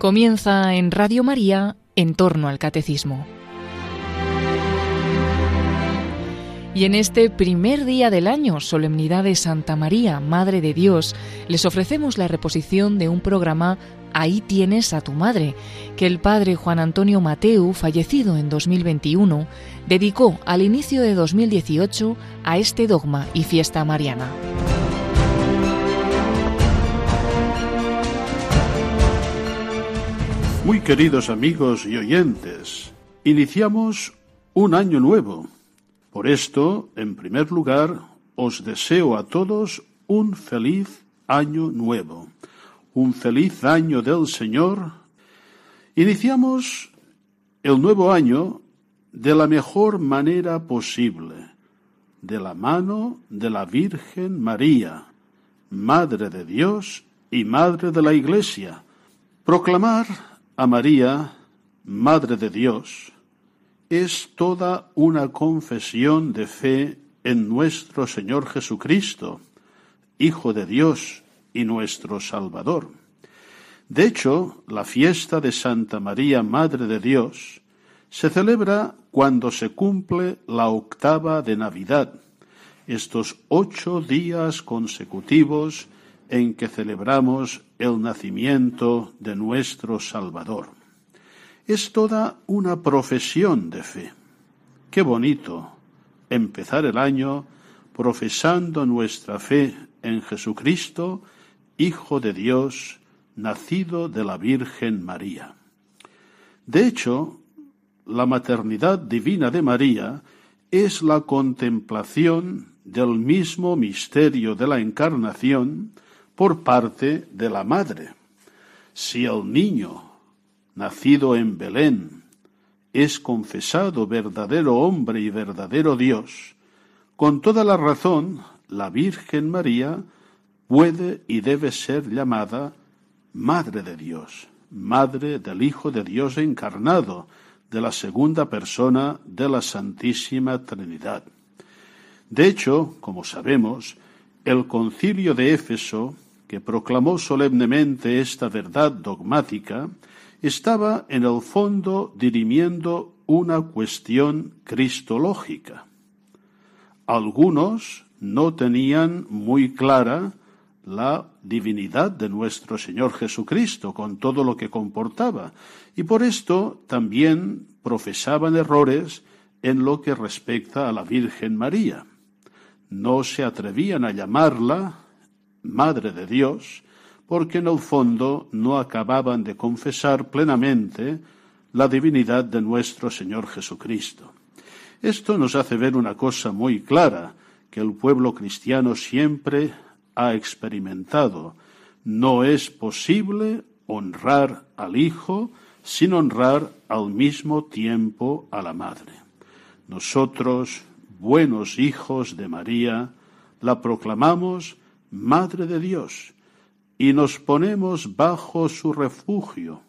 Comienza en Radio María en torno al catecismo. Y en este primer día del año, solemnidad de Santa María, Madre de Dios, les ofrecemos la reposición de un programa Ahí tienes a tu madre, que el padre Juan Antonio Mateu, fallecido en 2021, dedicó al inicio de 2018 a este dogma y fiesta mariana. Muy queridos amigos y oyentes, iniciamos un año nuevo. Por esto, en primer lugar, os deseo a todos un feliz año nuevo, un feliz año del Señor. Iniciamos el nuevo año de la mejor manera posible, de la mano de la Virgen María, Madre de Dios y Madre de la Iglesia. Proclamar a María, Madre de Dios, es toda una confesión de fe en nuestro Señor Jesucristo, Hijo de Dios y nuestro Salvador. De hecho, la fiesta de Santa María, Madre de Dios, se celebra cuando se cumple la octava de Navidad, estos ocho días consecutivos en que celebramos el nacimiento de nuestro Salvador. Es toda una profesión de fe. Qué bonito empezar el año profesando nuestra fe en Jesucristo, Hijo de Dios, nacido de la Virgen María. De hecho, la maternidad divina de María es la contemplación del mismo misterio de la encarnación por parte de la madre. Si el niño, nacido en Belén, es confesado verdadero hombre y verdadero Dios, con toda la razón, la Virgen María puede y debe ser llamada Madre de Dios, Madre del Hijo de Dios encarnado, de la segunda persona de la Santísima Trinidad. De hecho, como sabemos, el concilio de Éfeso que proclamó solemnemente esta verdad dogmática, estaba en el fondo dirimiendo una cuestión cristológica. Algunos no tenían muy clara la divinidad de nuestro Señor Jesucristo con todo lo que comportaba, y por esto también profesaban errores en lo que respecta a la Virgen María. No se atrevían a llamarla Madre de Dios, porque en el fondo no acababan de confesar plenamente la divinidad de nuestro Señor Jesucristo. Esto nos hace ver una cosa muy clara que el pueblo cristiano siempre ha experimentado. No es posible honrar al Hijo sin honrar al mismo tiempo a la Madre. Nosotros, buenos hijos de María, la proclamamos Madre de Dios, y nos ponemos bajo su refugio,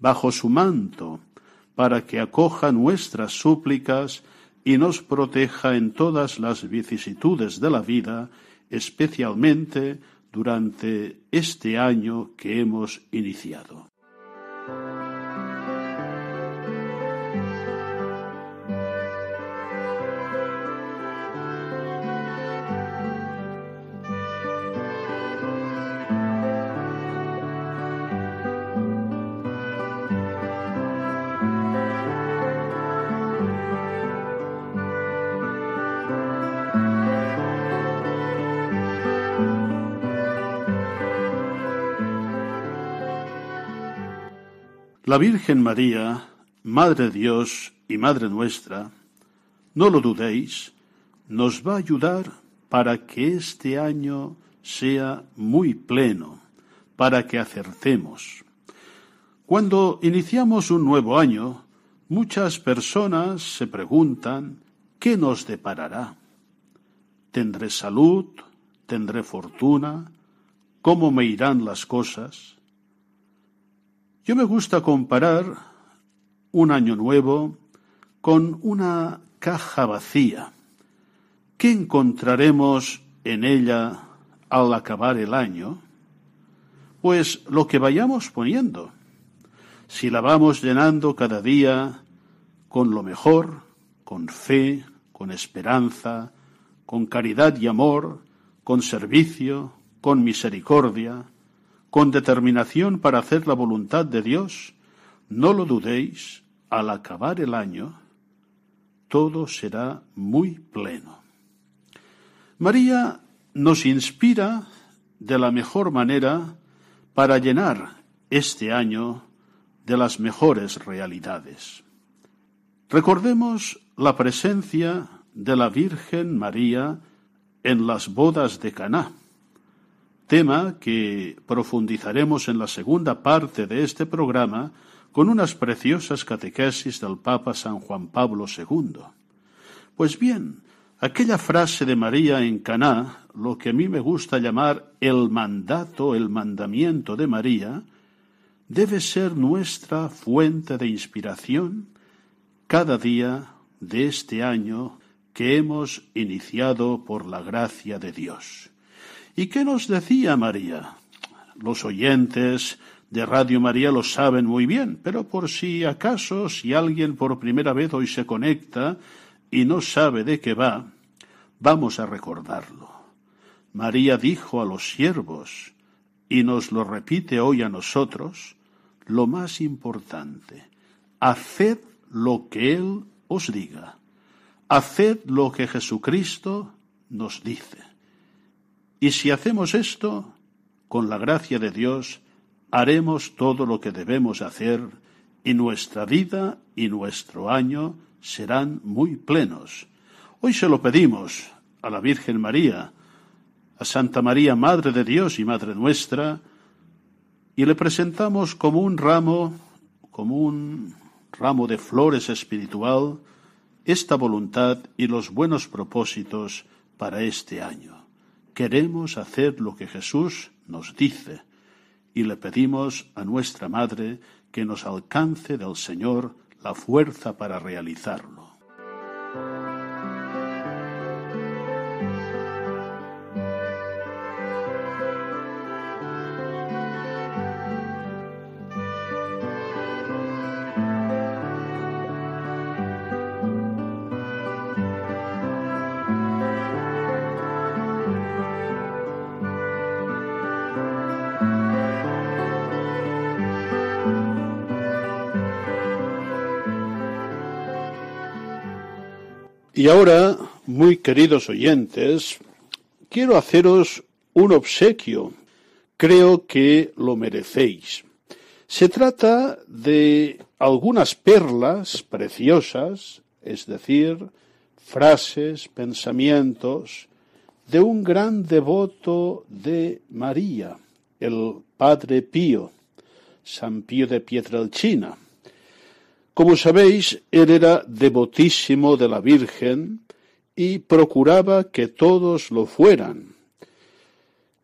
bajo su manto, para que acoja nuestras súplicas y nos proteja en todas las vicisitudes de la vida, especialmente durante este año que hemos iniciado. La Virgen María, Madre de Dios y Madre nuestra, no lo dudéis, nos va a ayudar para que este año sea muy pleno, para que acertemos. Cuando iniciamos un nuevo año, muchas personas se preguntan ¿qué nos deparará? ¿Tendré salud? ¿Tendré fortuna? ¿Cómo me irán las cosas? Yo me gusta comparar un año nuevo con una caja vacía. ¿Qué encontraremos en ella al acabar el año? Pues lo que vayamos poniendo. si la vamos llenando cada día con lo mejor, con fe, con esperanza, con caridad y amor, con servicio, con misericordia, con determinación para hacer la voluntad de Dios, no lo dudéis, al acabar el año, todo será muy pleno. María nos inspira de la mejor manera para llenar este año de las mejores realidades. Recordemos la presencia de la Virgen María en las bodas de Caná, tema que profundizaremos en la segunda parte de este programa con unas preciosas catequesis del Papa San Juan Pablo II. Pues bien, aquella frase de María en Caná, lo que a mí me gusta llamar el mandato, el mandamiento de María, debe ser nuestra fuente de inspiración cada día de este año que hemos iniciado por la gracia de Dios. ¿Y qué nos decía María? Los oyentes de Radio María lo saben muy bien, pero por si acaso, si alguien por primera vez hoy se conecta y no sabe de qué va, vamos a recordarlo. María dijo a los siervos, y nos lo repite hoy a nosotros, lo más importante, haced lo que Él os diga, haced lo que Jesucristo nos dice. Y si hacemos esto, con la gracia de Dios, haremos todo lo que debemos hacer y nuestra vida y nuestro año serán muy plenos. Hoy se lo pedimos a la Virgen María, a Santa María, Madre de Dios y Madre nuestra, y le presentamos como un ramo, como un ramo de flores espiritual, esta voluntad y los buenos propósitos para este año. Queremos hacer lo que Jesús nos dice y le pedimos a nuestra Madre que nos alcance del Señor la fuerza para realizarlo. Y ahora, muy queridos oyentes, quiero haceros un obsequio. Creo que lo merecéis. Se trata de algunas perlas preciosas, es decir, frases, pensamientos, de un gran devoto de María, el Padre Pío, San Pío de Pietrelcina. Como sabéis, él era devotísimo de la Virgen y procuraba que todos lo fueran.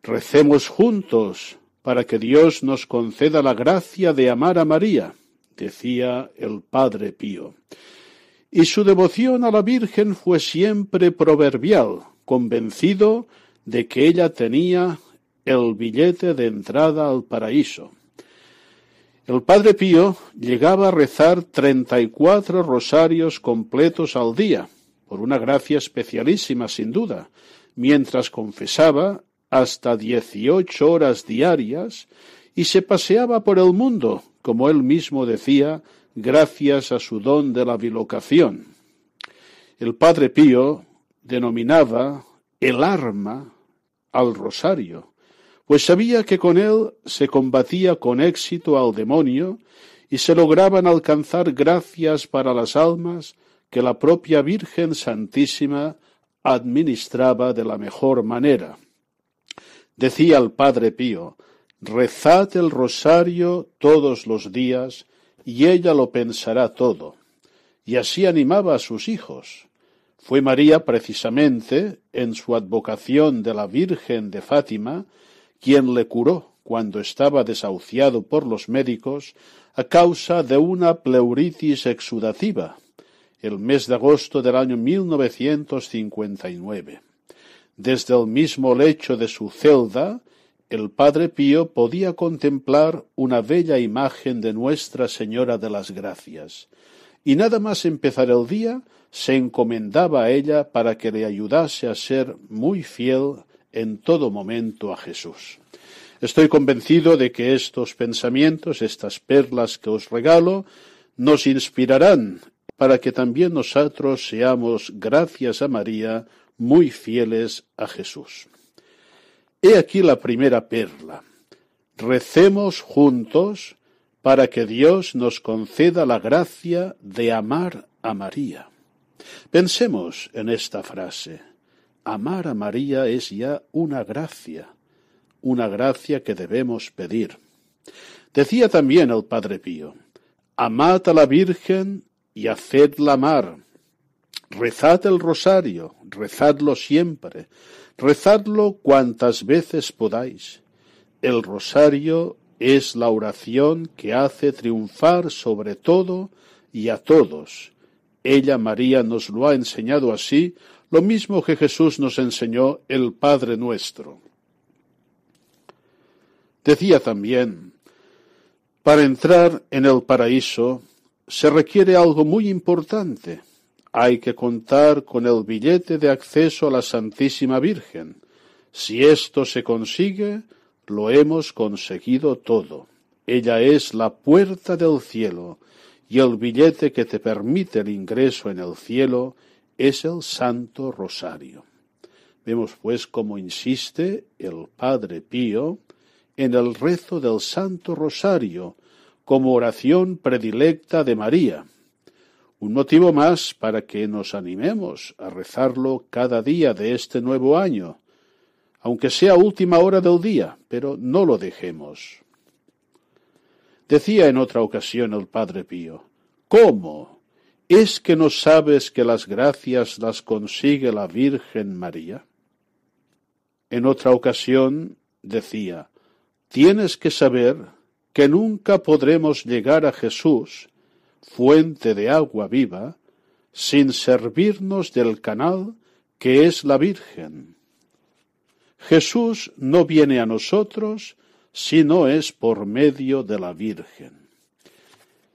Recemos juntos para que Dios nos conceda la gracia de amar a María, decía el Padre Pío. Y su devoción a la Virgen fue siempre proverbial, convencido de que ella tenía el billete de entrada al paraíso. El Padre Pío llegaba a rezar treinta y cuatro rosarios completos al día, por una gracia especialísima sin duda, mientras confesaba hasta dieciocho horas diarias y se paseaba por el mundo, como él mismo decía, gracias a su don de la bilocación. El Padre Pío denominaba el arma al rosario, pues sabía que con él se combatía con éxito al demonio y se lograban alcanzar gracias para las almas que la propia Virgen Santísima administraba de la mejor manera. Decía el Padre Pío, rezad el rosario todos los días y ella lo pensará todo. Y así animaba a sus hijos. Fue María precisamente, en su advocación de la Virgen de Fátima, quien le curó cuando estaba desahuciado por los médicos a causa de una pleuritis exudativa, el mes de agosto del año 1959. Desde el mismo lecho de su celda, el Padre Pío podía contemplar una bella imagen de Nuestra Señora de las Gracias, y nada más empezar el día se encomendaba a ella para que le ayudase a ser muy fiel en todo momento a Jesús. Estoy convencido de que estos pensamientos, estas perlas que os regalo, nos inspirarán para que también nosotros seamos, gracias a María, muy fieles a Jesús. He aquí la primera perla. Recemos juntos para que Dios nos conceda la gracia de amar a María. Pensemos en esta frase. Amar a María es ya una gracia, una gracia que debemos pedir. Decía también el Padre Pío, amad a la Virgen y hacedla amar. Rezad el rosario, rezadlo siempre, rezadlo cuantas veces podáis. El rosario es la oración que hace triunfar sobre todo y a todos. Ella, María, nos lo ha enseñado así, lo mismo que Jesús nos enseñó el Padre nuestro. Decía también, para entrar en el paraíso se requiere algo muy importante. Hay que contar con el billete de acceso a la Santísima Virgen. Si esto se consigue, lo hemos conseguido todo. Ella es la puerta del cielo y el billete que te permite el ingreso en el cielo es el Santo Rosario. Vemos pues cómo insiste el Padre Pío en el rezo del Santo Rosario como oración predilecta de María. Un motivo más para que nos animemos a rezarlo cada día de este nuevo año, aunque sea última hora del día, pero no lo dejemos. Decía en otra ocasión el Padre Pío, ¿cómo? ¿Es que no sabes que las gracias las consigue la Virgen María? En otra ocasión decía, tienes que saber que nunca podremos llegar a Jesús, fuente de agua viva, sin servirnos del canal que es la Virgen. Jesús no viene a nosotros si no es por medio de la Virgen.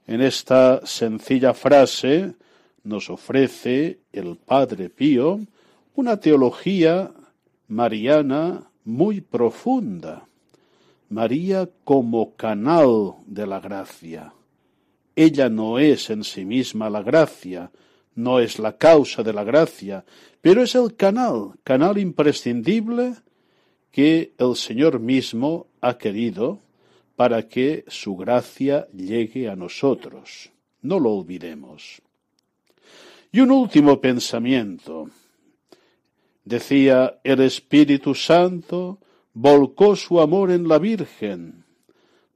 En esta sencilla frase nos ofrece el Padre Pío una teología mariana muy profunda. María como canal de la gracia. Ella no es en sí misma la gracia, no es la causa de la gracia, pero es el canal, canal imprescindible que el Señor mismo ha querido para que su gracia llegue a nosotros. No lo olvidemos. Y un último pensamiento. Decía, el Espíritu Santo volcó su amor en la Virgen,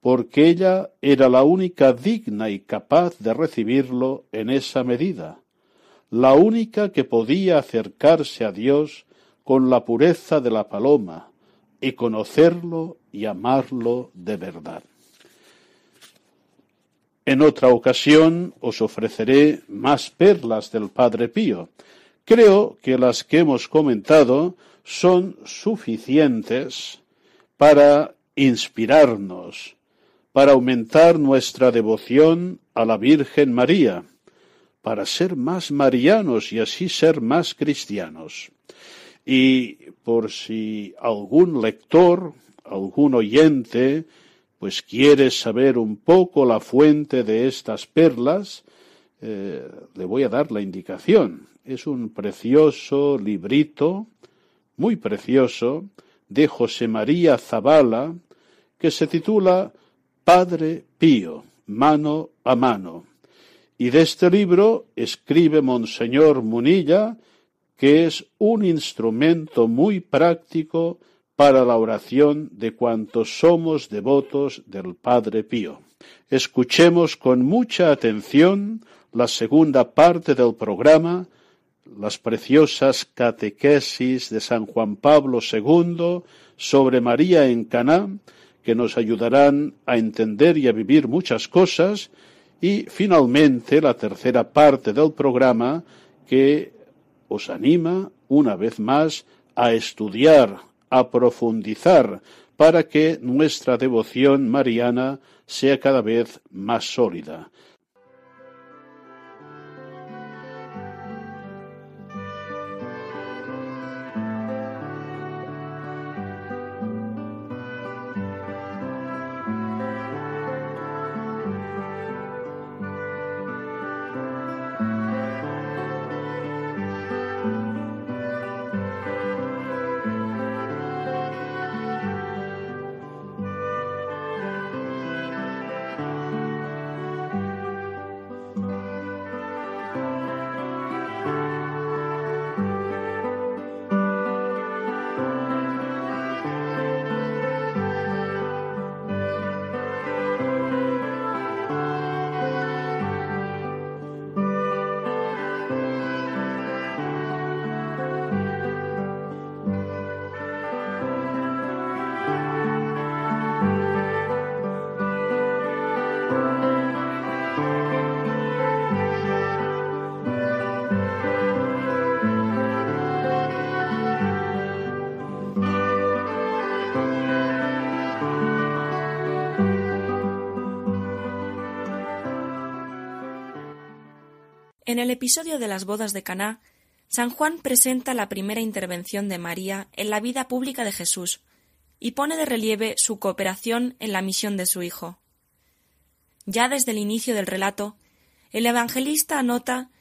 porque ella era la única digna y capaz de recibirlo en esa medida, la única que podía acercarse a Dios con la pureza de la paloma, y conocerlo y amarlo de verdad. En otra ocasión os ofreceré más perlas del Padre Pío. Creo que las que hemos comentado son suficientes para inspirarnos, para aumentar nuestra devoción a la Virgen María, para ser más marianos y así ser más cristianos. Y por si algún lector, algún oyente, pues quiere saber un poco la fuente de estas perlas, eh, le voy a dar la indicación. Es un precioso librito, muy precioso, de José María Zabala, que se titula Padre Pío, mano a mano. Y de este libro escribe Monseñor Munilla que es un instrumento muy práctico para la oración de cuantos somos devotos del Padre Pío. Escuchemos con mucha atención la segunda parte del programa, las preciosas catequesis de San Juan Pablo II sobre María en Caná, que nos ayudarán a entender y a vivir muchas cosas, y finalmente la tercera parte del programa que os anima una vez más a estudiar, a profundizar, para que nuestra devoción mariana sea cada vez más sólida. En el episodio de las bodas de Caná, San Juan presenta la primera intervención de María en la vida pública de Jesús y pone de relieve su cooperación en la misión de su hijo. Ya desde el inicio del relato, el evangelista anota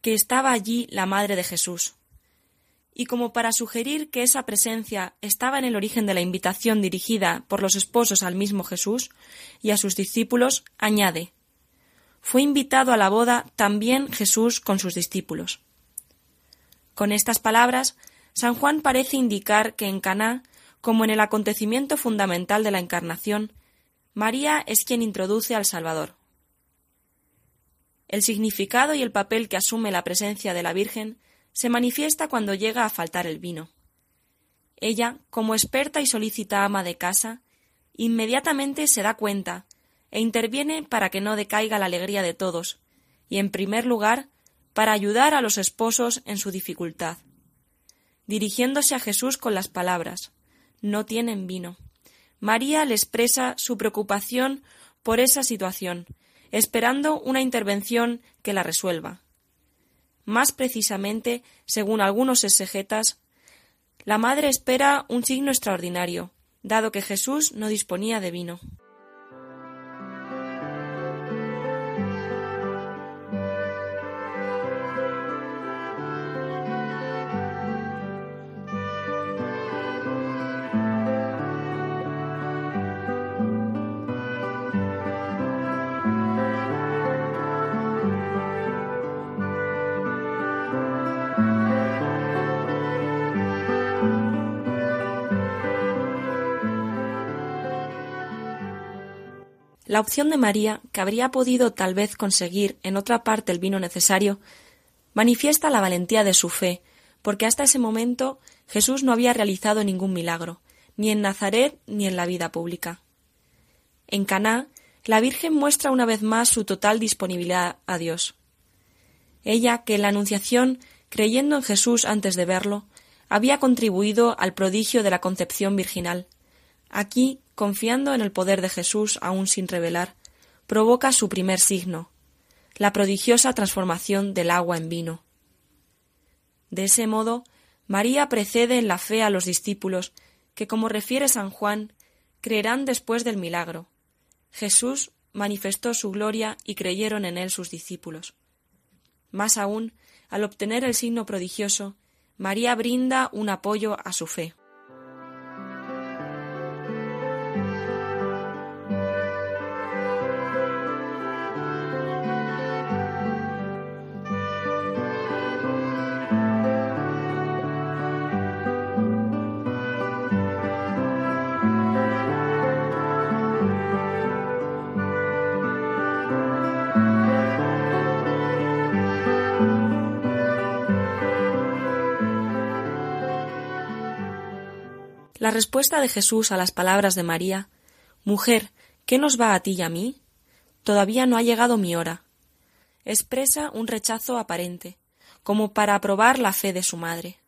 que estaba allí la madre de Jesús. Y como para sugerir que esa presencia estaba en el origen de la invitación dirigida por los esposos al mismo Jesús y a sus discípulos, añade fue invitado a la boda también Jesús con sus discípulos. Con estas palabras, San Juan parece indicar que en Caná, como en el acontecimiento fundamental de la encarnación, María es quien introduce al Salvador. El significado y el papel que asume la presencia de la Virgen se manifiesta cuando llega a faltar el vino. Ella, como experta y solícita ama de casa, inmediatamente se da cuenta e interviene para que no decaiga la alegría de todos, y en primer lugar, para ayudar a los esposos en su dificultad. Dirigiéndose a Jesús con las palabras No tienen vino. María le expresa su preocupación por esa situación, esperando una intervención que la resuelva. Más precisamente, según algunos exegetas, la madre espera un signo extraordinario, dado que Jesús no disponía de vino. La opción de María, que habría podido tal vez conseguir en otra parte el vino necesario, manifiesta la valentía de su fe, porque hasta ese momento Jesús no había realizado ningún milagro, ni en Nazaret ni en la vida pública. En Caná, la Virgen muestra una vez más su total disponibilidad a Dios. Ella, que en la Anunciación, creyendo en Jesús antes de verlo, había contribuido al prodigio de la concepción virginal, aquí confiando en el poder de Jesús aún sin revelar, provoca su primer signo, la prodigiosa transformación del agua en vino. De ese modo, María precede en la fe a los discípulos, que, como refiere San Juan, creerán después del milagro. Jesús manifestó su gloria y creyeron en él sus discípulos. Más aún, al obtener el signo prodigioso, María brinda un apoyo a su fe. La respuesta de Jesús a las palabras de María Mujer, ¿qué nos va a ti y a mí? Todavía no ha llegado mi hora. expresa un rechazo aparente, como para aprobar la fe de su madre.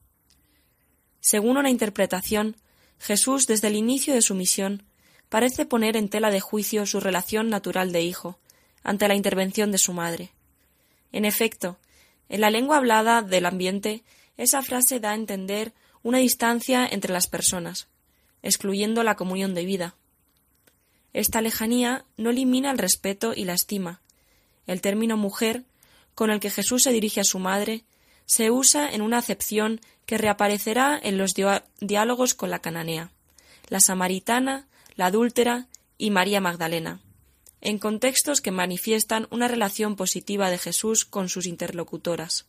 Según una interpretación, Jesús, desde el inicio de su misión, parece poner en tela de juicio su relación natural de hijo, ante la intervención de su madre. En efecto, en la lengua hablada del ambiente, esa frase da a entender una distancia entre las personas, excluyendo la comunión de vida. Esta lejanía no elimina el respeto y la estima. El término mujer, con el que Jesús se dirige a su madre, se usa en una acepción que reaparecerá en los diálogos con la cananea, la samaritana, la adúltera y María Magdalena, en contextos que manifiestan una relación positiva de Jesús con sus interlocutoras.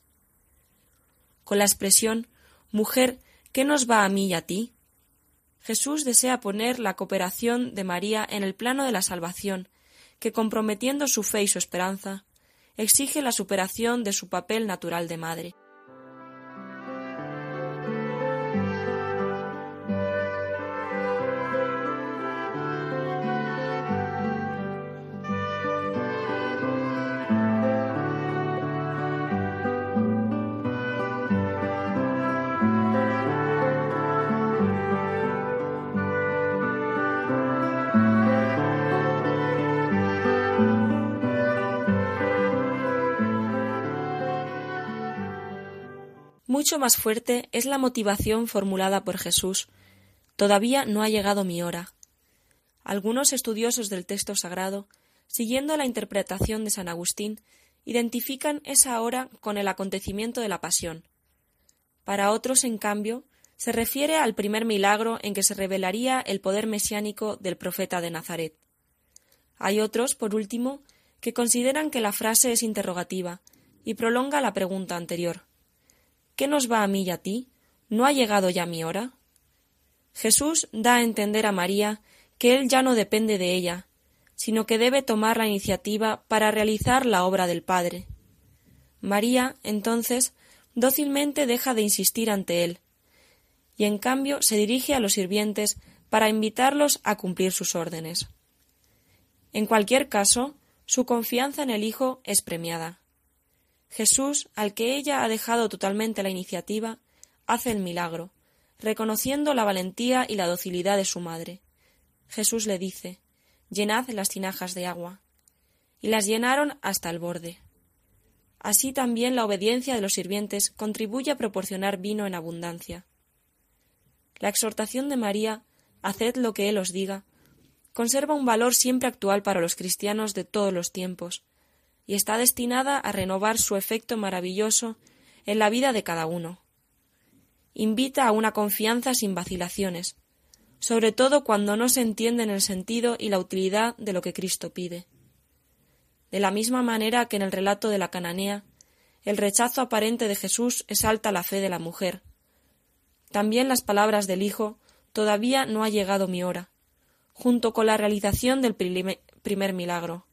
Con la expresión Mujer, ¿qué nos va a mí y a ti? Jesús desea poner la cooperación de María en el plano de la salvación, que comprometiendo su fe y su esperanza, exige la superación de su papel natural de madre. Mucho más fuerte es la motivación formulada por Jesús. Todavía no ha llegado mi hora. Algunos estudiosos del texto sagrado, siguiendo la interpretación de San Agustín, identifican esa hora con el acontecimiento de la pasión. Para otros, en cambio, se refiere al primer milagro en que se revelaría el poder mesiánico del profeta de Nazaret. Hay otros, por último, que consideran que la frase es interrogativa y prolonga la pregunta anterior. ¿Qué nos va a mí y a ti? ¿No ha llegado ya mi hora? Jesús da a entender a María que Él ya no depende de ella, sino que debe tomar la iniciativa para realizar la obra del Padre. María, entonces, dócilmente deja de insistir ante Él, y en cambio se dirige a los sirvientes para invitarlos a cumplir sus órdenes. En cualquier caso, su confianza en el Hijo es premiada. Jesús, al que ella ha dejado totalmente la iniciativa, hace el milagro, reconociendo la valentía y la docilidad de su madre. Jesús le dice Llenad las tinajas de agua. Y las llenaron hasta el borde. Así también la obediencia de los sirvientes contribuye a proporcionar vino en abundancia. La exhortación de María, haced lo que Él os diga, conserva un valor siempre actual para los cristianos de todos los tiempos, y está destinada a renovar su efecto maravilloso en la vida de cada uno. Invita a una confianza sin vacilaciones, sobre todo cuando no se entienden el sentido y la utilidad de lo que Cristo pide. De la misma manera que en el relato de la cananea, el rechazo aparente de Jesús exalta la fe de la mujer. También las palabras del Hijo todavía no ha llegado mi hora, junto con la realización del primer milagro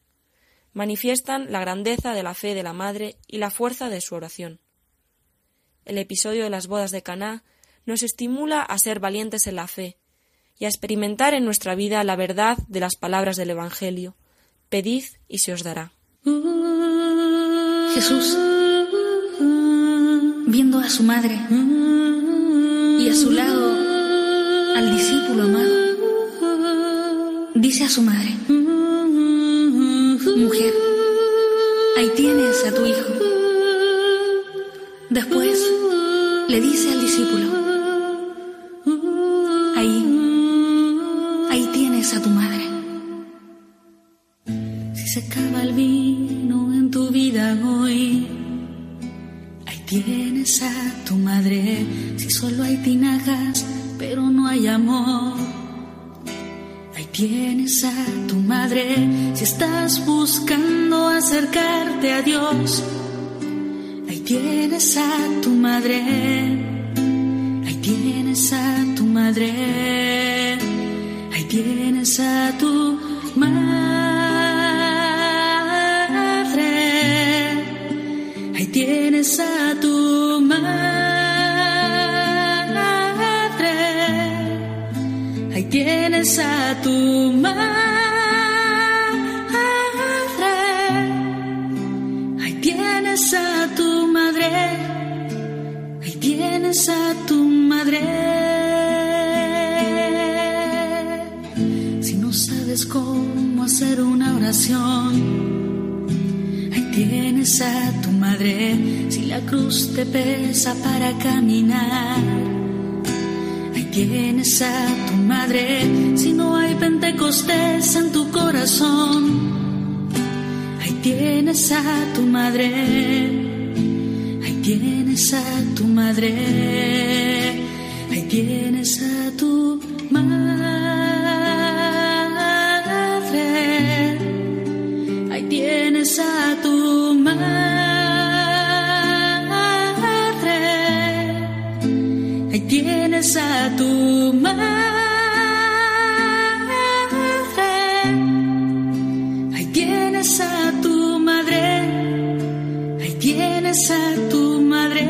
manifiestan la grandeza de la fe de la madre y la fuerza de su oración. El episodio de las bodas de Caná nos estimula a ser valientes en la fe y a experimentar en nuestra vida la verdad de las palabras del Evangelio. Pedid y se os dará. Jesús, viendo a su madre y a su lado al discípulo amado, dice a su madre, Mujer, ahí tienes a tu hijo. Después le dice al discípulo, ahí, ahí tienes a tu madre. Si se acaba el vino en tu vida hoy, ahí tienes a tu madre. Si solo hay tinajas, pero no hay amor Tienes a tu madre acercarte a Dios. Ahí tienes a tu madre. Ahí tienes a tu madre. Ahí tienes a tu madre. Ahí tienes a tu madre. tienes a tu madre. Hacer una oración. Ahí tienes a tu madre si la cruz te pesa para caminar. Ahí tienes a tu madre si no hay pentecostés en tu corazón. Ahí tienes a tu madre. Ahí tienes a tu madre. Ahí tienes a tu madre. Tienes a tu madre. Ahí tienes a tu madre. Ahí tienes a tu madre.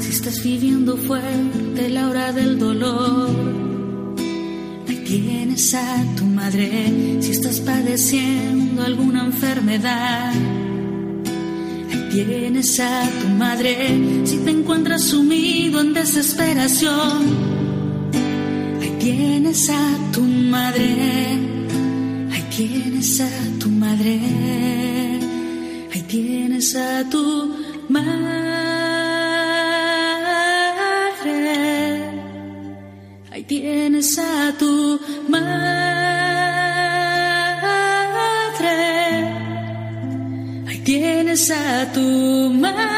Si estás viviendo fuerte la hora del dolor, ahí tienes a tu madre. Si estás padeciendo alguna enfermedad, tienes a tu madre. Si te encuentras sumido en desesperación, ahí tienes a tu madre. Ahí tienes a tu madre. Ahí tienes a tu madre. Ahí tienes a tu madre. Tienes a tu madre.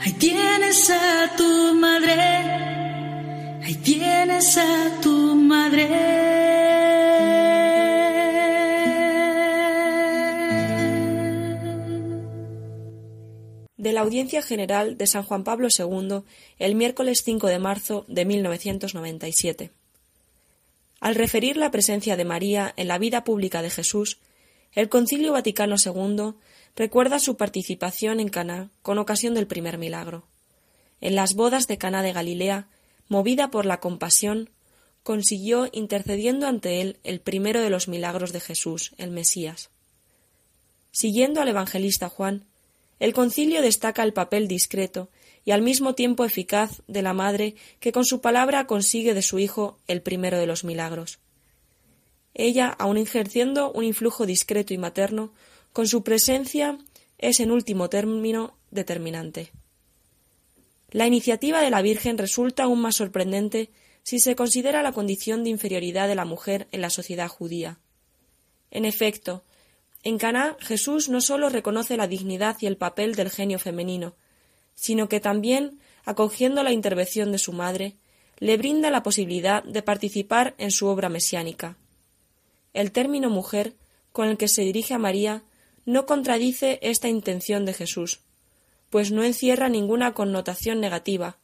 Ahí tienes a tu madre. Ahí tienes a tu madre. de la Audiencia General de San Juan Pablo II el miércoles 5 de marzo de 1997. Al referir la presencia de María en la vida pública de Jesús, el Concilio Vaticano II recuerda su participación en Caná con ocasión del primer milagro. En las bodas de Caná de Galilea, movida por la compasión, consiguió intercediendo ante él el primero de los milagros de Jesús, el Mesías. Siguiendo al evangelista Juan, el concilio destaca el papel discreto y al mismo tiempo eficaz de la madre que con su palabra consigue de su hijo el primero de los milagros. Ella, aun ejerciendo un influjo discreto y materno, con su presencia es en último término determinante. La iniciativa de la Virgen resulta aún más sorprendente si se considera la condición de inferioridad de la mujer en la sociedad judía. En efecto, en Caná Jesús no sólo reconoce la dignidad y el papel del genio femenino, sino que también, acogiendo la intervención de su madre, le brinda la posibilidad de participar en su obra mesiánica. El término mujer, con el que se dirige a María, no contradice esta intención de Jesús, pues no encierra ninguna connotación negativa,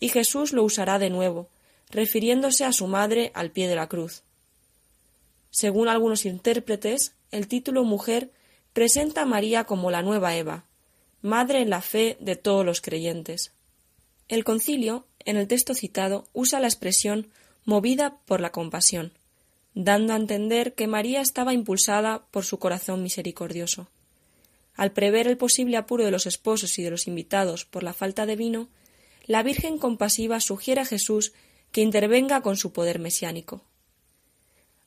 y Jesús lo usará de nuevo, refiriéndose a su madre al pie de la cruz. Según algunos intérpretes, el título mujer presenta a María como la nueva Eva, madre en la fe de todos los creyentes. El concilio, en el texto citado, usa la expresión movida por la compasión, dando a entender que María estaba impulsada por su corazón misericordioso. Al prever el posible apuro de los esposos y de los invitados por la falta de vino, la Virgen compasiva sugiere a Jesús que intervenga con su poder mesiánico.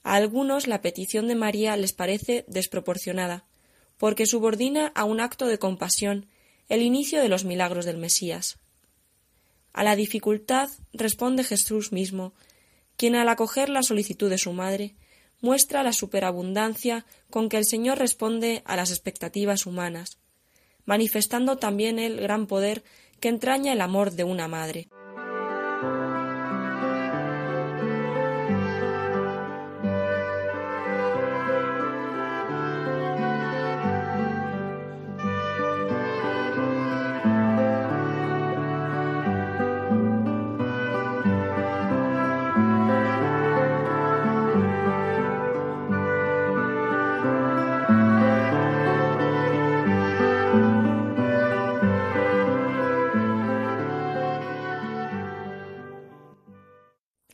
A algunos la petición de María les parece desproporcionada, porque subordina a un acto de compasión el inicio de los milagros del Mesías. A la dificultad responde Jesús mismo, quien al acoger la solicitud de su madre muestra la superabundancia con que el Señor responde a las expectativas humanas, manifestando también el gran poder que entraña el amor de una madre.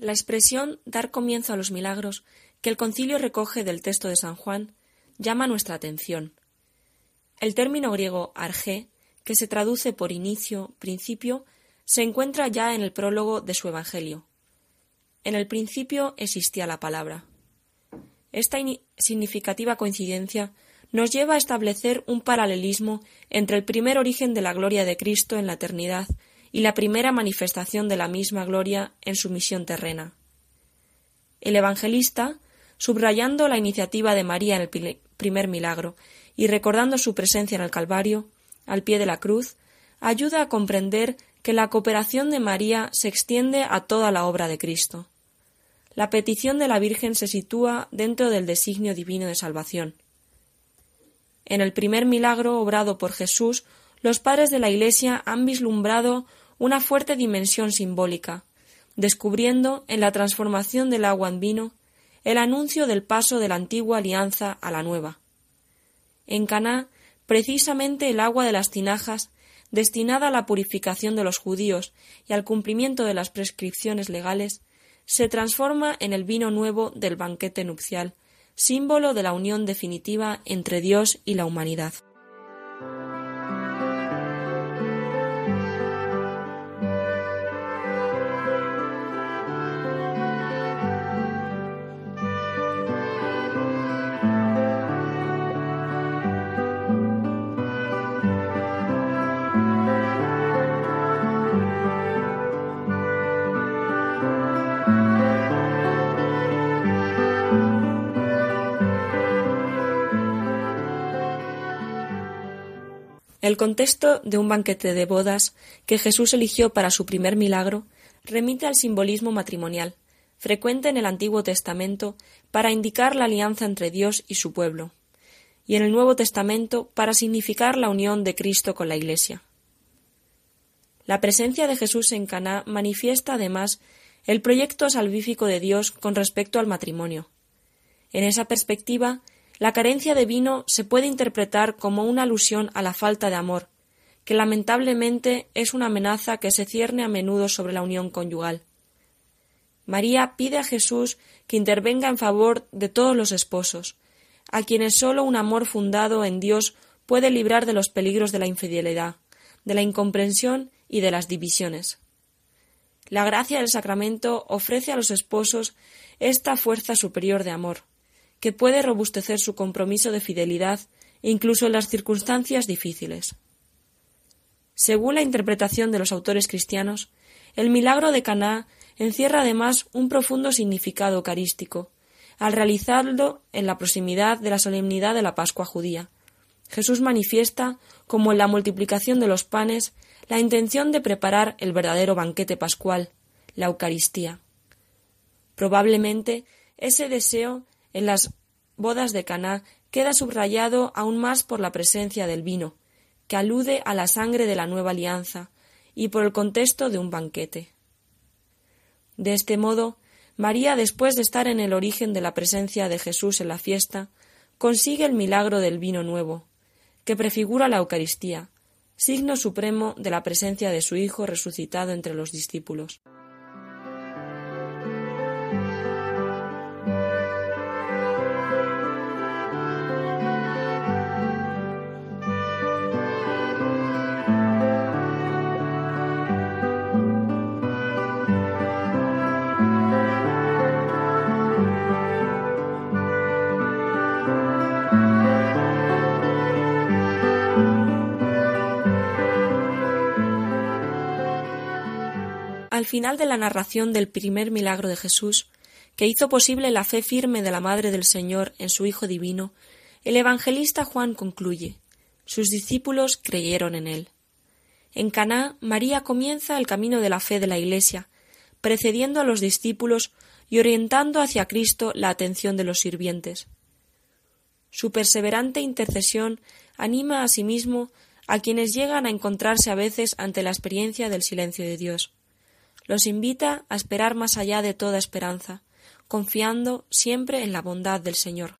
La expresión dar comienzo a los milagros que el concilio recoge del texto de San Juan llama nuestra atención. El término griego arge, que se traduce por inicio, principio, se encuentra ya en el prólogo de su Evangelio. En el principio existía la palabra. Esta significativa coincidencia nos lleva a establecer un paralelismo entre el primer origen de la gloria de Cristo en la eternidad y la primera manifestación de la misma gloria en su misión terrena. El evangelista, subrayando la iniciativa de María en el primer milagro y recordando su presencia en el Calvario, al pie de la cruz, ayuda a comprender que la cooperación de María se extiende a toda la obra de Cristo. La petición de la Virgen se sitúa dentro del designio divino de salvación. En el primer milagro obrado por Jesús, los padres de la Iglesia han vislumbrado una fuerte dimensión simbólica, descubriendo en la transformación del agua en vino el anuncio del paso de la antigua alianza a la nueva. En Caná, precisamente el agua de las tinajas, destinada a la purificación de los judíos y al cumplimiento de las prescripciones legales, se transforma en el vino nuevo del banquete nupcial, símbolo de la unión definitiva entre Dios y la humanidad. El contexto de un banquete de bodas que Jesús eligió para su primer milagro remite al simbolismo matrimonial, frecuente en el Antiguo Testamento para indicar la alianza entre Dios y su pueblo, y en el Nuevo Testamento para significar la unión de Cristo con la Iglesia. La presencia de Jesús en Caná manifiesta además el proyecto salvífico de Dios con respecto al matrimonio. En esa perspectiva, la carencia de vino se puede interpretar como una alusión a la falta de amor, que lamentablemente es una amenaza que se cierne a menudo sobre la unión conyugal. María pide a Jesús que intervenga en favor de todos los esposos, a quienes sólo un amor fundado en Dios puede librar de los peligros de la infidelidad, de la incomprensión y de las divisiones. La gracia del sacramento ofrece a los esposos esta fuerza superior de amor, que puede robustecer su compromiso de fidelidad incluso en las circunstancias difíciles. Según la interpretación de los autores cristianos, el milagro de Caná encierra además un profundo significado eucarístico, al realizarlo en la proximidad de la solemnidad de la Pascua judía. Jesús manifiesta, como en la multiplicación de los panes, la intención de preparar el verdadero banquete pascual, la Eucaristía. Probablemente ese deseo en las bodas de Caná queda subrayado aún más por la presencia del vino, que alude a la sangre de la nueva alianza, y por el contexto de un banquete. De este modo, María, después de estar en el origen de la presencia de Jesús en la fiesta, consigue el milagro del vino nuevo, que prefigura la Eucaristía, signo supremo de la presencia de su Hijo resucitado entre los discípulos. Final de la narración del primer milagro de Jesús, que hizo posible la fe firme de la Madre del Señor en su Hijo Divino, el evangelista Juan concluye sus discípulos creyeron en él. En Caná, María comienza el camino de la fe de la Iglesia, precediendo a los discípulos y orientando hacia Cristo la atención de los sirvientes. Su perseverante intercesión anima asimismo a quienes llegan a encontrarse a veces ante la experiencia del silencio de Dios los invita a esperar más allá de toda esperanza, confiando siempre en la bondad del Señor.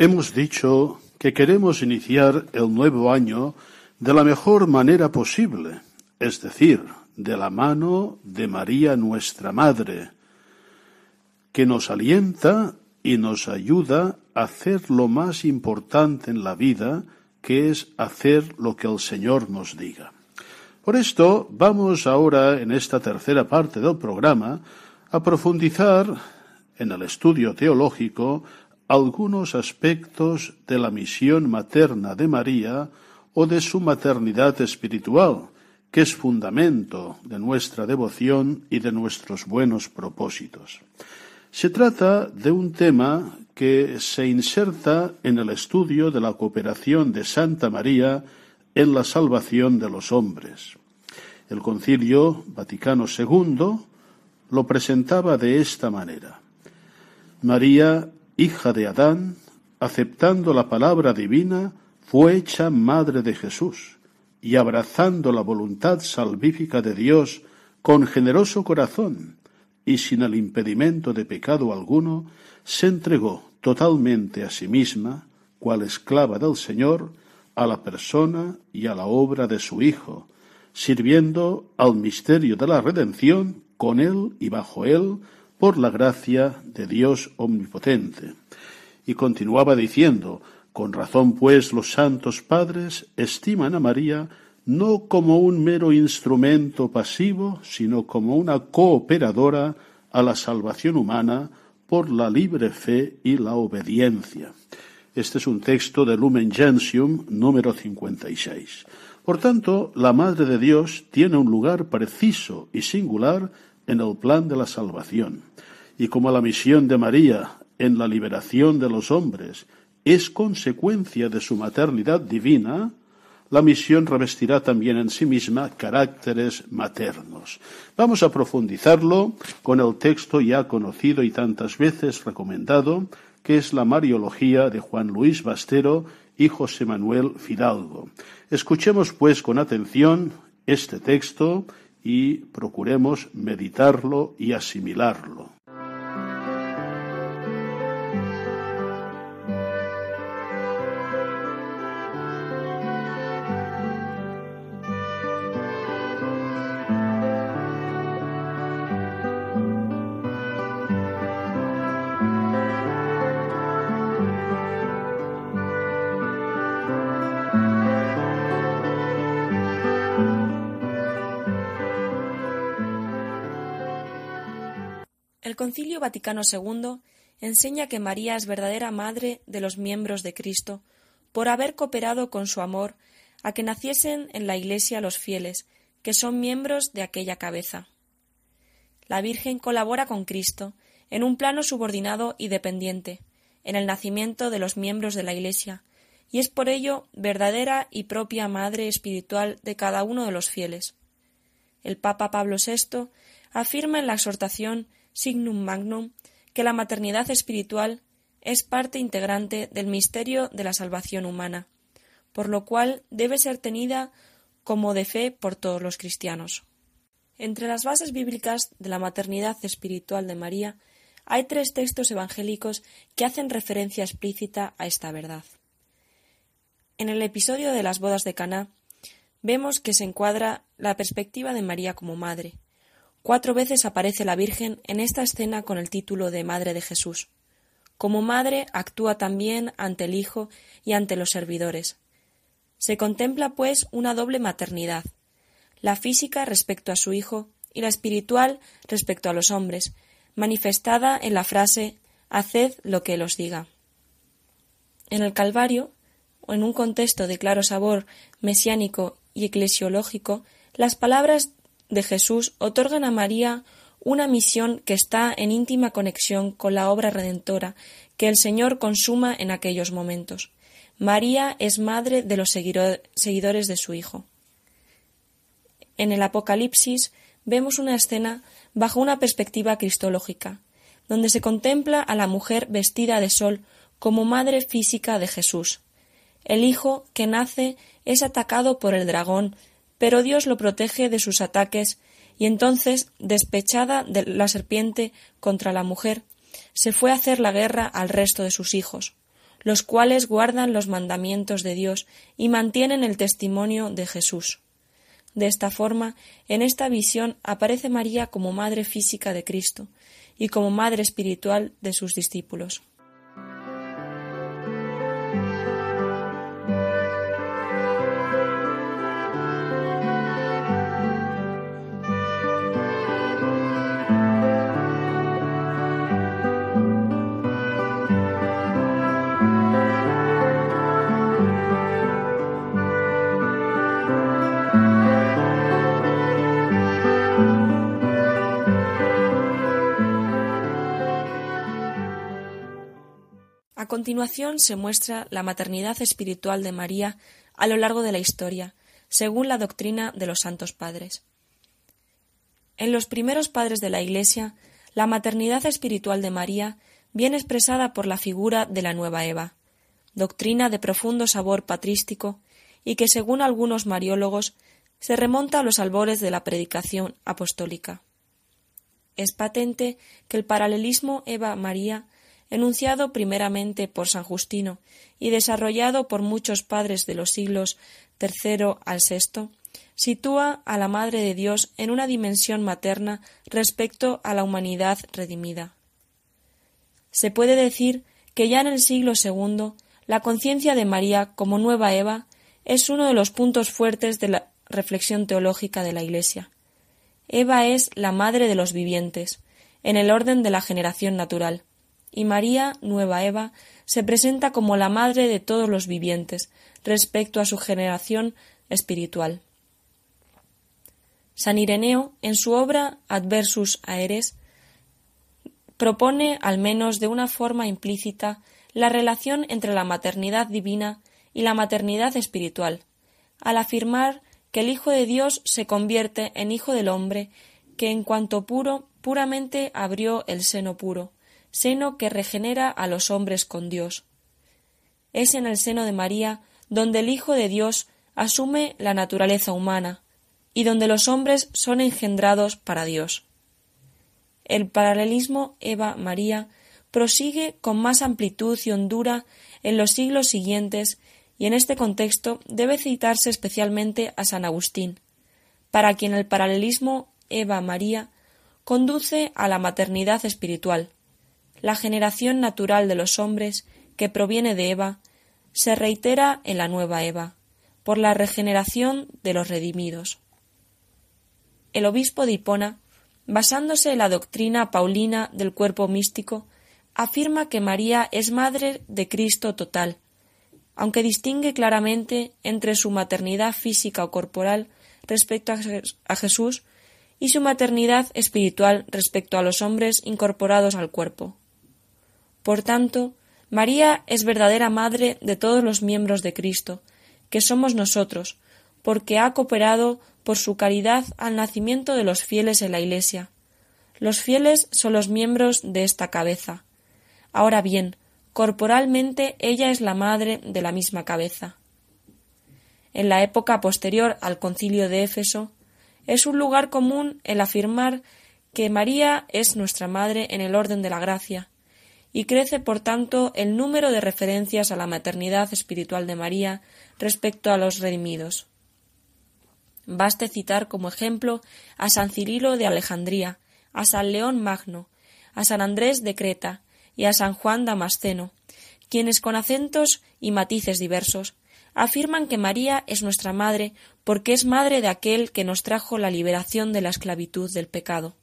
Hemos dicho que queremos iniciar el nuevo año de la mejor manera posible, es decir, de la mano de María nuestra Madre, que nos alienta y nos ayuda a hacer lo más importante en la vida, que es hacer lo que el Señor nos diga. Por esto vamos ahora, en esta tercera parte del programa, a profundizar en el estudio teológico algunos aspectos de la misión materna de María o de su maternidad espiritual, que es fundamento de nuestra devoción y de nuestros buenos propósitos. Se trata de un tema que se inserta en el estudio de la cooperación de Santa María en la salvación de los hombres. El Concilio Vaticano II lo presentaba de esta manera. María, hija de Adán, aceptando la palabra divina, fue hecha madre de Jesús y abrazando la voluntad salvífica de Dios con generoso corazón y sin el impedimento de pecado alguno, se entregó totalmente a sí misma, cual esclava del Señor, a la persona y a la obra de su Hijo, sirviendo al misterio de la redención con él y bajo él, por la gracia de Dios omnipotente. Y continuaba diciendo, con razón, pues, los santos padres estiman a María no como un mero instrumento pasivo, sino como una cooperadora a la salvación humana por la libre fe y la obediencia. Este es un texto de Lumen Gentium número 56. Por tanto, la Madre de Dios tiene un lugar preciso y singular en el plan de la salvación. Y como la misión de María en la liberación de los hombres es consecuencia de su maternidad divina, la misión revestirá también en sí misma caracteres maternos. Vamos a profundizarlo con el texto ya conocido y tantas veces recomendado, que es la Mariología de Juan Luis Bastero y José Manuel Fidalgo. Escuchemos, pues, con atención este texto y procuremos meditarlo y asimilarlo. Concilio Vaticano II enseña que María es verdadera madre de los miembros de Cristo por haber cooperado con su amor a que naciesen en la Iglesia los fieles, que son miembros de aquella cabeza. La Virgen colabora con Cristo en un plano subordinado y dependiente, en el nacimiento de los miembros de la Iglesia, y es por ello verdadera y propia madre espiritual de cada uno de los fieles. El Papa Pablo VI afirma en la exhortación signum magnum que la maternidad espiritual es parte integrante del misterio de la salvación humana, por lo cual debe ser tenida como de fe por todos los cristianos. Entre las bases bíblicas de la maternidad espiritual de María hay tres textos evangélicos que hacen referencia explícita a esta verdad. En el episodio de las bodas de Caná vemos que se encuadra la perspectiva de María como madre, Cuatro veces aparece la Virgen en esta escena con el título de Madre de Jesús. Como madre actúa también ante el Hijo y ante los servidores. Se contempla, pues, una doble maternidad, la física respecto a su Hijo y la espiritual respecto a los hombres, manifestada en la frase Haced lo que Él os diga. En el Calvario, o en un contexto de claro sabor mesiánico y eclesiológico, las palabras de Jesús otorgan a María una misión que está en íntima conexión con la obra redentora que el Señor consuma en aquellos momentos. María es madre de los seguidores de su Hijo. En el Apocalipsis vemos una escena bajo una perspectiva cristológica, donde se contempla a la mujer vestida de sol como madre física de Jesús. El Hijo que nace es atacado por el dragón pero Dios lo protege de sus ataques y entonces, despechada de la serpiente contra la mujer, se fue a hacer la guerra al resto de sus hijos, los cuales guardan los mandamientos de Dios y mantienen el testimonio de Jesús. De esta forma, en esta visión aparece María como madre física de Cristo y como madre espiritual de sus discípulos. Continuación se muestra la maternidad espiritual de María a lo largo de la historia, según la doctrina de los santos padres. En los primeros padres de la Iglesia, la maternidad espiritual de María viene expresada por la figura de la nueva Eva, doctrina de profundo sabor patrístico y que, según algunos mariólogos, se remonta a los albores de la predicación apostólica. Es patente que el paralelismo Eva-María enunciado primeramente por San Justino y desarrollado por muchos padres de los siglos III al VI, sitúa a la Madre de Dios en una dimensión materna respecto a la humanidad redimida. Se puede decir que ya en el siglo II la conciencia de María como nueva Eva es uno de los puntos fuertes de la reflexión teológica de la Iglesia. Eva es la madre de los vivientes, en el orden de la generación natural, y María, nueva Eva, se presenta como la madre de todos los vivientes respecto a su generación espiritual. San Ireneo, en su obra Adversus Aeres, propone, al menos de una forma implícita, la relación entre la maternidad divina y la maternidad espiritual, al afirmar que el Hijo de Dios se convierte en Hijo del hombre, que en cuanto puro, puramente abrió el seno puro, seno que regenera a los hombres con Dios. Es en el seno de María donde el Hijo de Dios asume la naturaleza humana y donde los hombres son engendrados para Dios. El paralelismo Eva-María prosigue con más amplitud y hondura en los siglos siguientes y en este contexto debe citarse especialmente a San Agustín, para quien el paralelismo Eva-María conduce a la maternidad espiritual, la generación natural de los hombres, que proviene de Eva, se reitera en la nueva Eva, por la regeneración de los redimidos. El obispo de Hipona, basándose en la doctrina paulina del cuerpo místico, afirma que María es madre de Cristo total, aunque distingue claramente entre su maternidad física o corporal respecto a Jesús y su maternidad espiritual respecto a los hombres incorporados al cuerpo. Por tanto, María es verdadera madre de todos los miembros de Cristo, que somos nosotros, porque ha cooperado por su caridad al nacimiento de los fieles en la Iglesia. Los fieles son los miembros de esta cabeza. Ahora bien, corporalmente ella es la madre de la misma cabeza. En la época posterior al concilio de Éfeso, es un lugar común el afirmar que María es nuestra madre en el orden de la gracia, y crece por tanto el número de referencias a la maternidad espiritual de María respecto a los redimidos. Baste citar como ejemplo a San Cirilo de Alejandría, a San León Magno, a San Andrés de Creta y a San Juan Damasceno, quienes con acentos y matices diversos afirman que María es nuestra madre porque es madre de aquel que nos trajo la liberación de la esclavitud del pecado.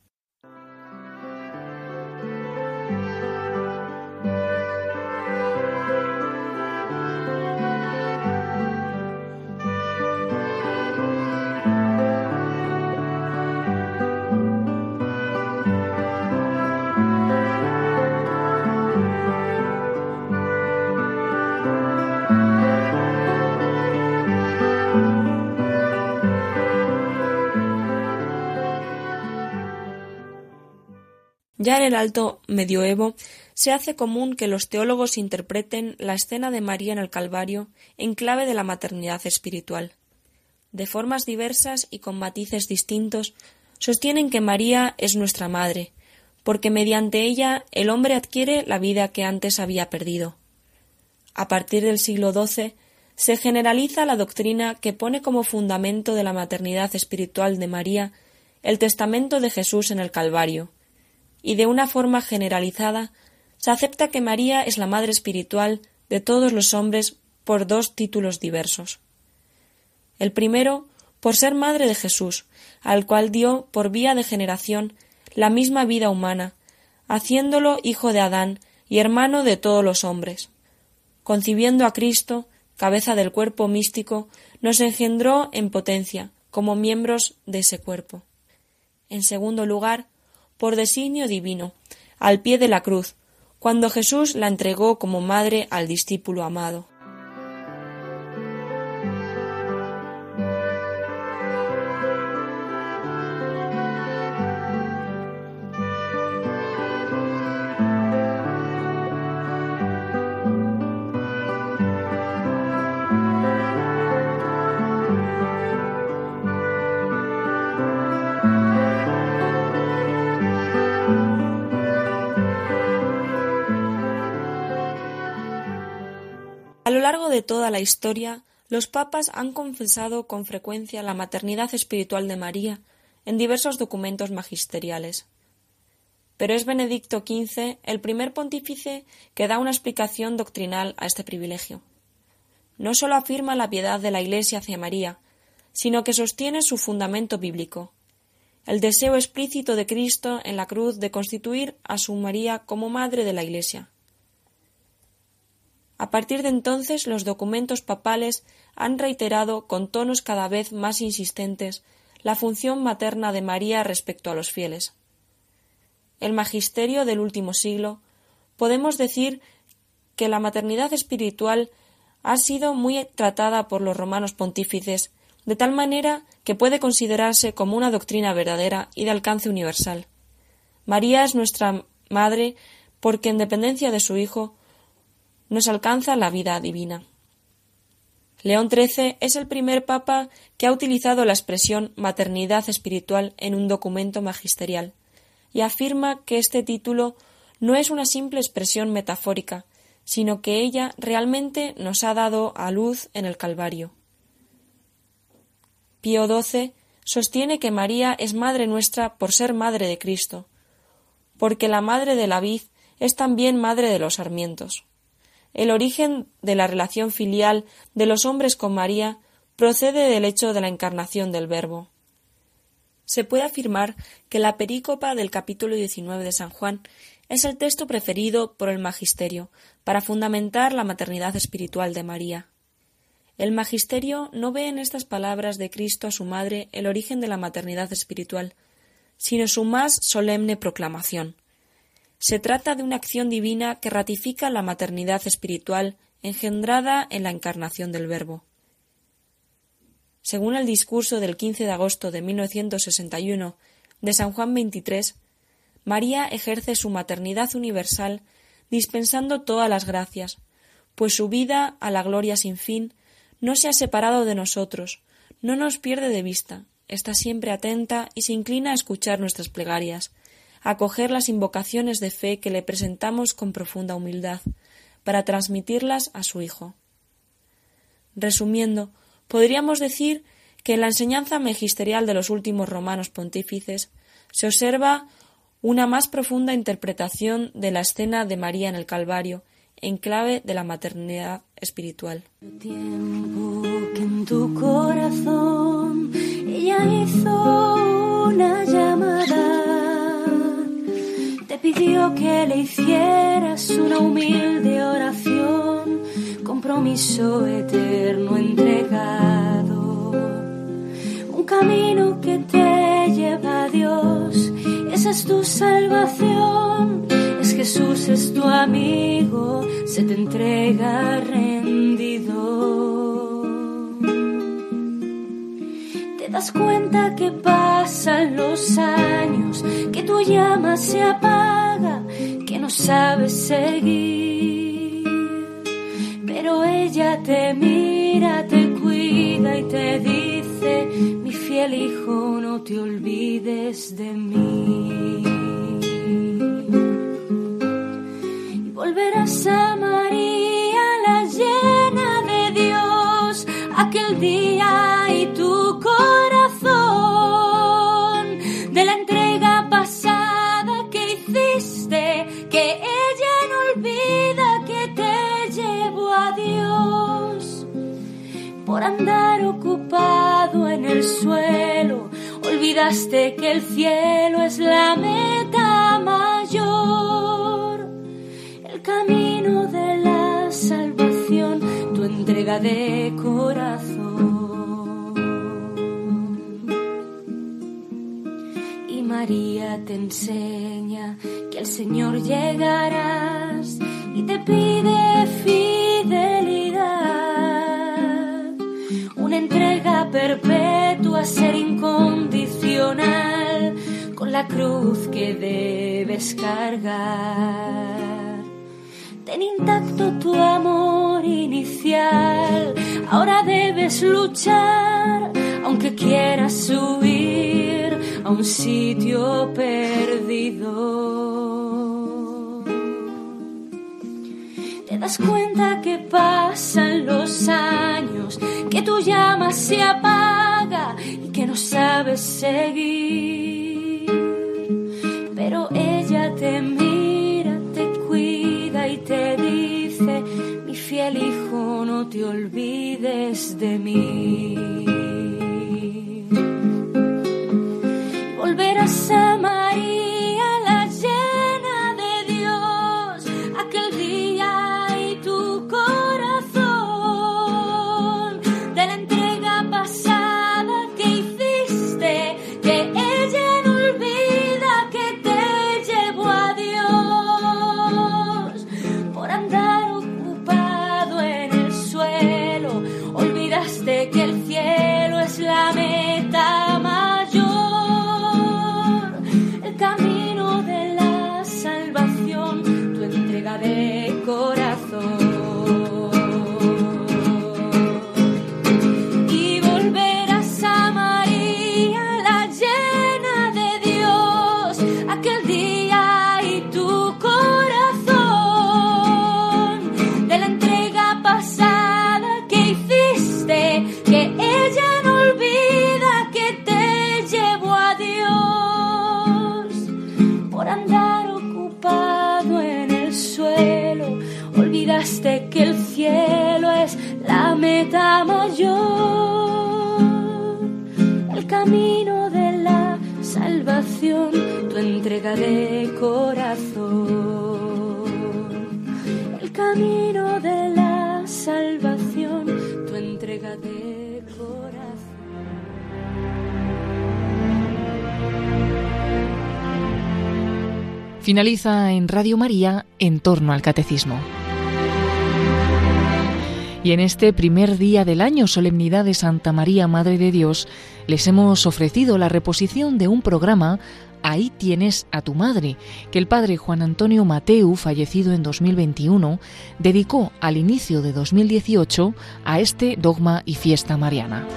Ya en el alto medioevo se hace común que los teólogos interpreten la escena de María en el Calvario en clave de la maternidad espiritual. De formas diversas y con matices distintos, sostienen que María es nuestra madre, porque mediante ella el hombre adquiere la vida que antes había perdido. a partir del siglo XII, se generaliza la doctrina que pone como fundamento de la maternidad espiritual de María el testamento de Jesús en el Calvario, y de una forma generalizada se acepta que María es la madre espiritual de todos los hombres por dos títulos diversos. El primero, por ser madre de Jesús, al cual dio, por vía de generación, la misma vida humana, haciéndolo hijo de Adán y hermano de todos los hombres. Concibiendo a Cristo, cabeza del cuerpo místico, nos engendró en potencia, como miembros de ese cuerpo. En segundo lugar, por designio divino, al pie de la cruz, cuando Jesús la entregó como madre al discípulo amado. De toda la historia, los papas han confesado con frecuencia la maternidad espiritual de María en diversos documentos magisteriales. Pero es Benedicto XV el primer pontífice que da una explicación doctrinal a este privilegio. No sólo afirma la piedad de la Iglesia hacia María, sino que sostiene su fundamento bíblico, el deseo explícito de Cristo en la cruz de constituir a su María como madre de la Iglesia. A partir de entonces los documentos papales han reiterado con tonos cada vez más insistentes la función materna de María respecto a los fieles. El magisterio del último siglo podemos decir que la maternidad espiritual ha sido muy tratada por los romanos pontífices, de tal manera que puede considerarse como una doctrina verdadera y de alcance universal. María es nuestra madre porque, en dependencia de su Hijo, nos alcanza la vida divina. León XIII es el primer papa que ha utilizado la expresión maternidad espiritual en un documento magisterial y afirma que este título no es una simple expresión metafórica, sino que ella realmente nos ha dado a luz en el Calvario. Pío XII sostiene que María es madre nuestra por ser madre de Cristo, porque la madre de la vid es también madre de los sarmientos. El origen de la relación filial de los hombres con María procede del hecho de la encarnación del Verbo. Se puede afirmar que la perícopa del capítulo 19 de San Juan es el texto preferido por el magisterio para fundamentar la maternidad espiritual de María. El magisterio no ve en estas palabras de Cristo a su madre el origen de la maternidad espiritual, sino su más solemne proclamación. Se trata de una acción divina que ratifica la maternidad espiritual engendrada en la encarnación del Verbo. Según el discurso del 15 de agosto de 1961 de San Juan XXIII, María ejerce su maternidad universal dispensando todas las gracias, pues su vida a la gloria sin fin no se ha separado de nosotros, no nos pierde de vista, está siempre atenta y se inclina a escuchar nuestras plegarias, acoger las invocaciones de fe que le presentamos con profunda humildad, para transmitirlas a su Hijo. Resumiendo, podríamos decir que en la enseñanza magisterial de los últimos romanos pontífices se observa una más profunda interpretación de la escena de María en el Calvario en clave de la maternidad espiritual. Pidió que le hicieras una humilde oración, compromiso eterno entregado, un camino que te lleva a Dios, esa es tu salvación, es Jesús, es tu amigo, se te entrega rendido. das cuenta que pasan los años, que tu llama se apaga, que no sabes seguir. Pero ella te mira, te cuida y te dice, mi fiel hijo, no te olvides de mí. Y volverás a María, la llena de Dios, aquel día que ella no olvida que te llevo a Dios por andar ocupado en el suelo. Olvidaste que el cielo es la meta mayor, el camino de la salvación, tu entrega de corazón. María te enseña que el Señor llegarás y te pide fidelidad, una entrega perpetua, ser incondicional, con la cruz que debes cargar. Ten intacto tu amor inicial, ahora debes luchar, aunque quieras huir a un sitio perdido. te das cuenta que pasan los años, que tu llama se apaga y que no sabes seguir. Pero ella te mira, te cuida y te dice, mi fiel hijo, no te olvides de mí. Volverás a María, Finaliza en Radio María en torno al catecismo. Y en este primer día del año, solemnidad de Santa María, Madre de Dios, les hemos ofrecido la reposición de un programa Ahí tienes a tu madre, que el padre Juan Antonio Mateu, fallecido en 2021, dedicó al inicio de 2018 a este dogma y fiesta mariana.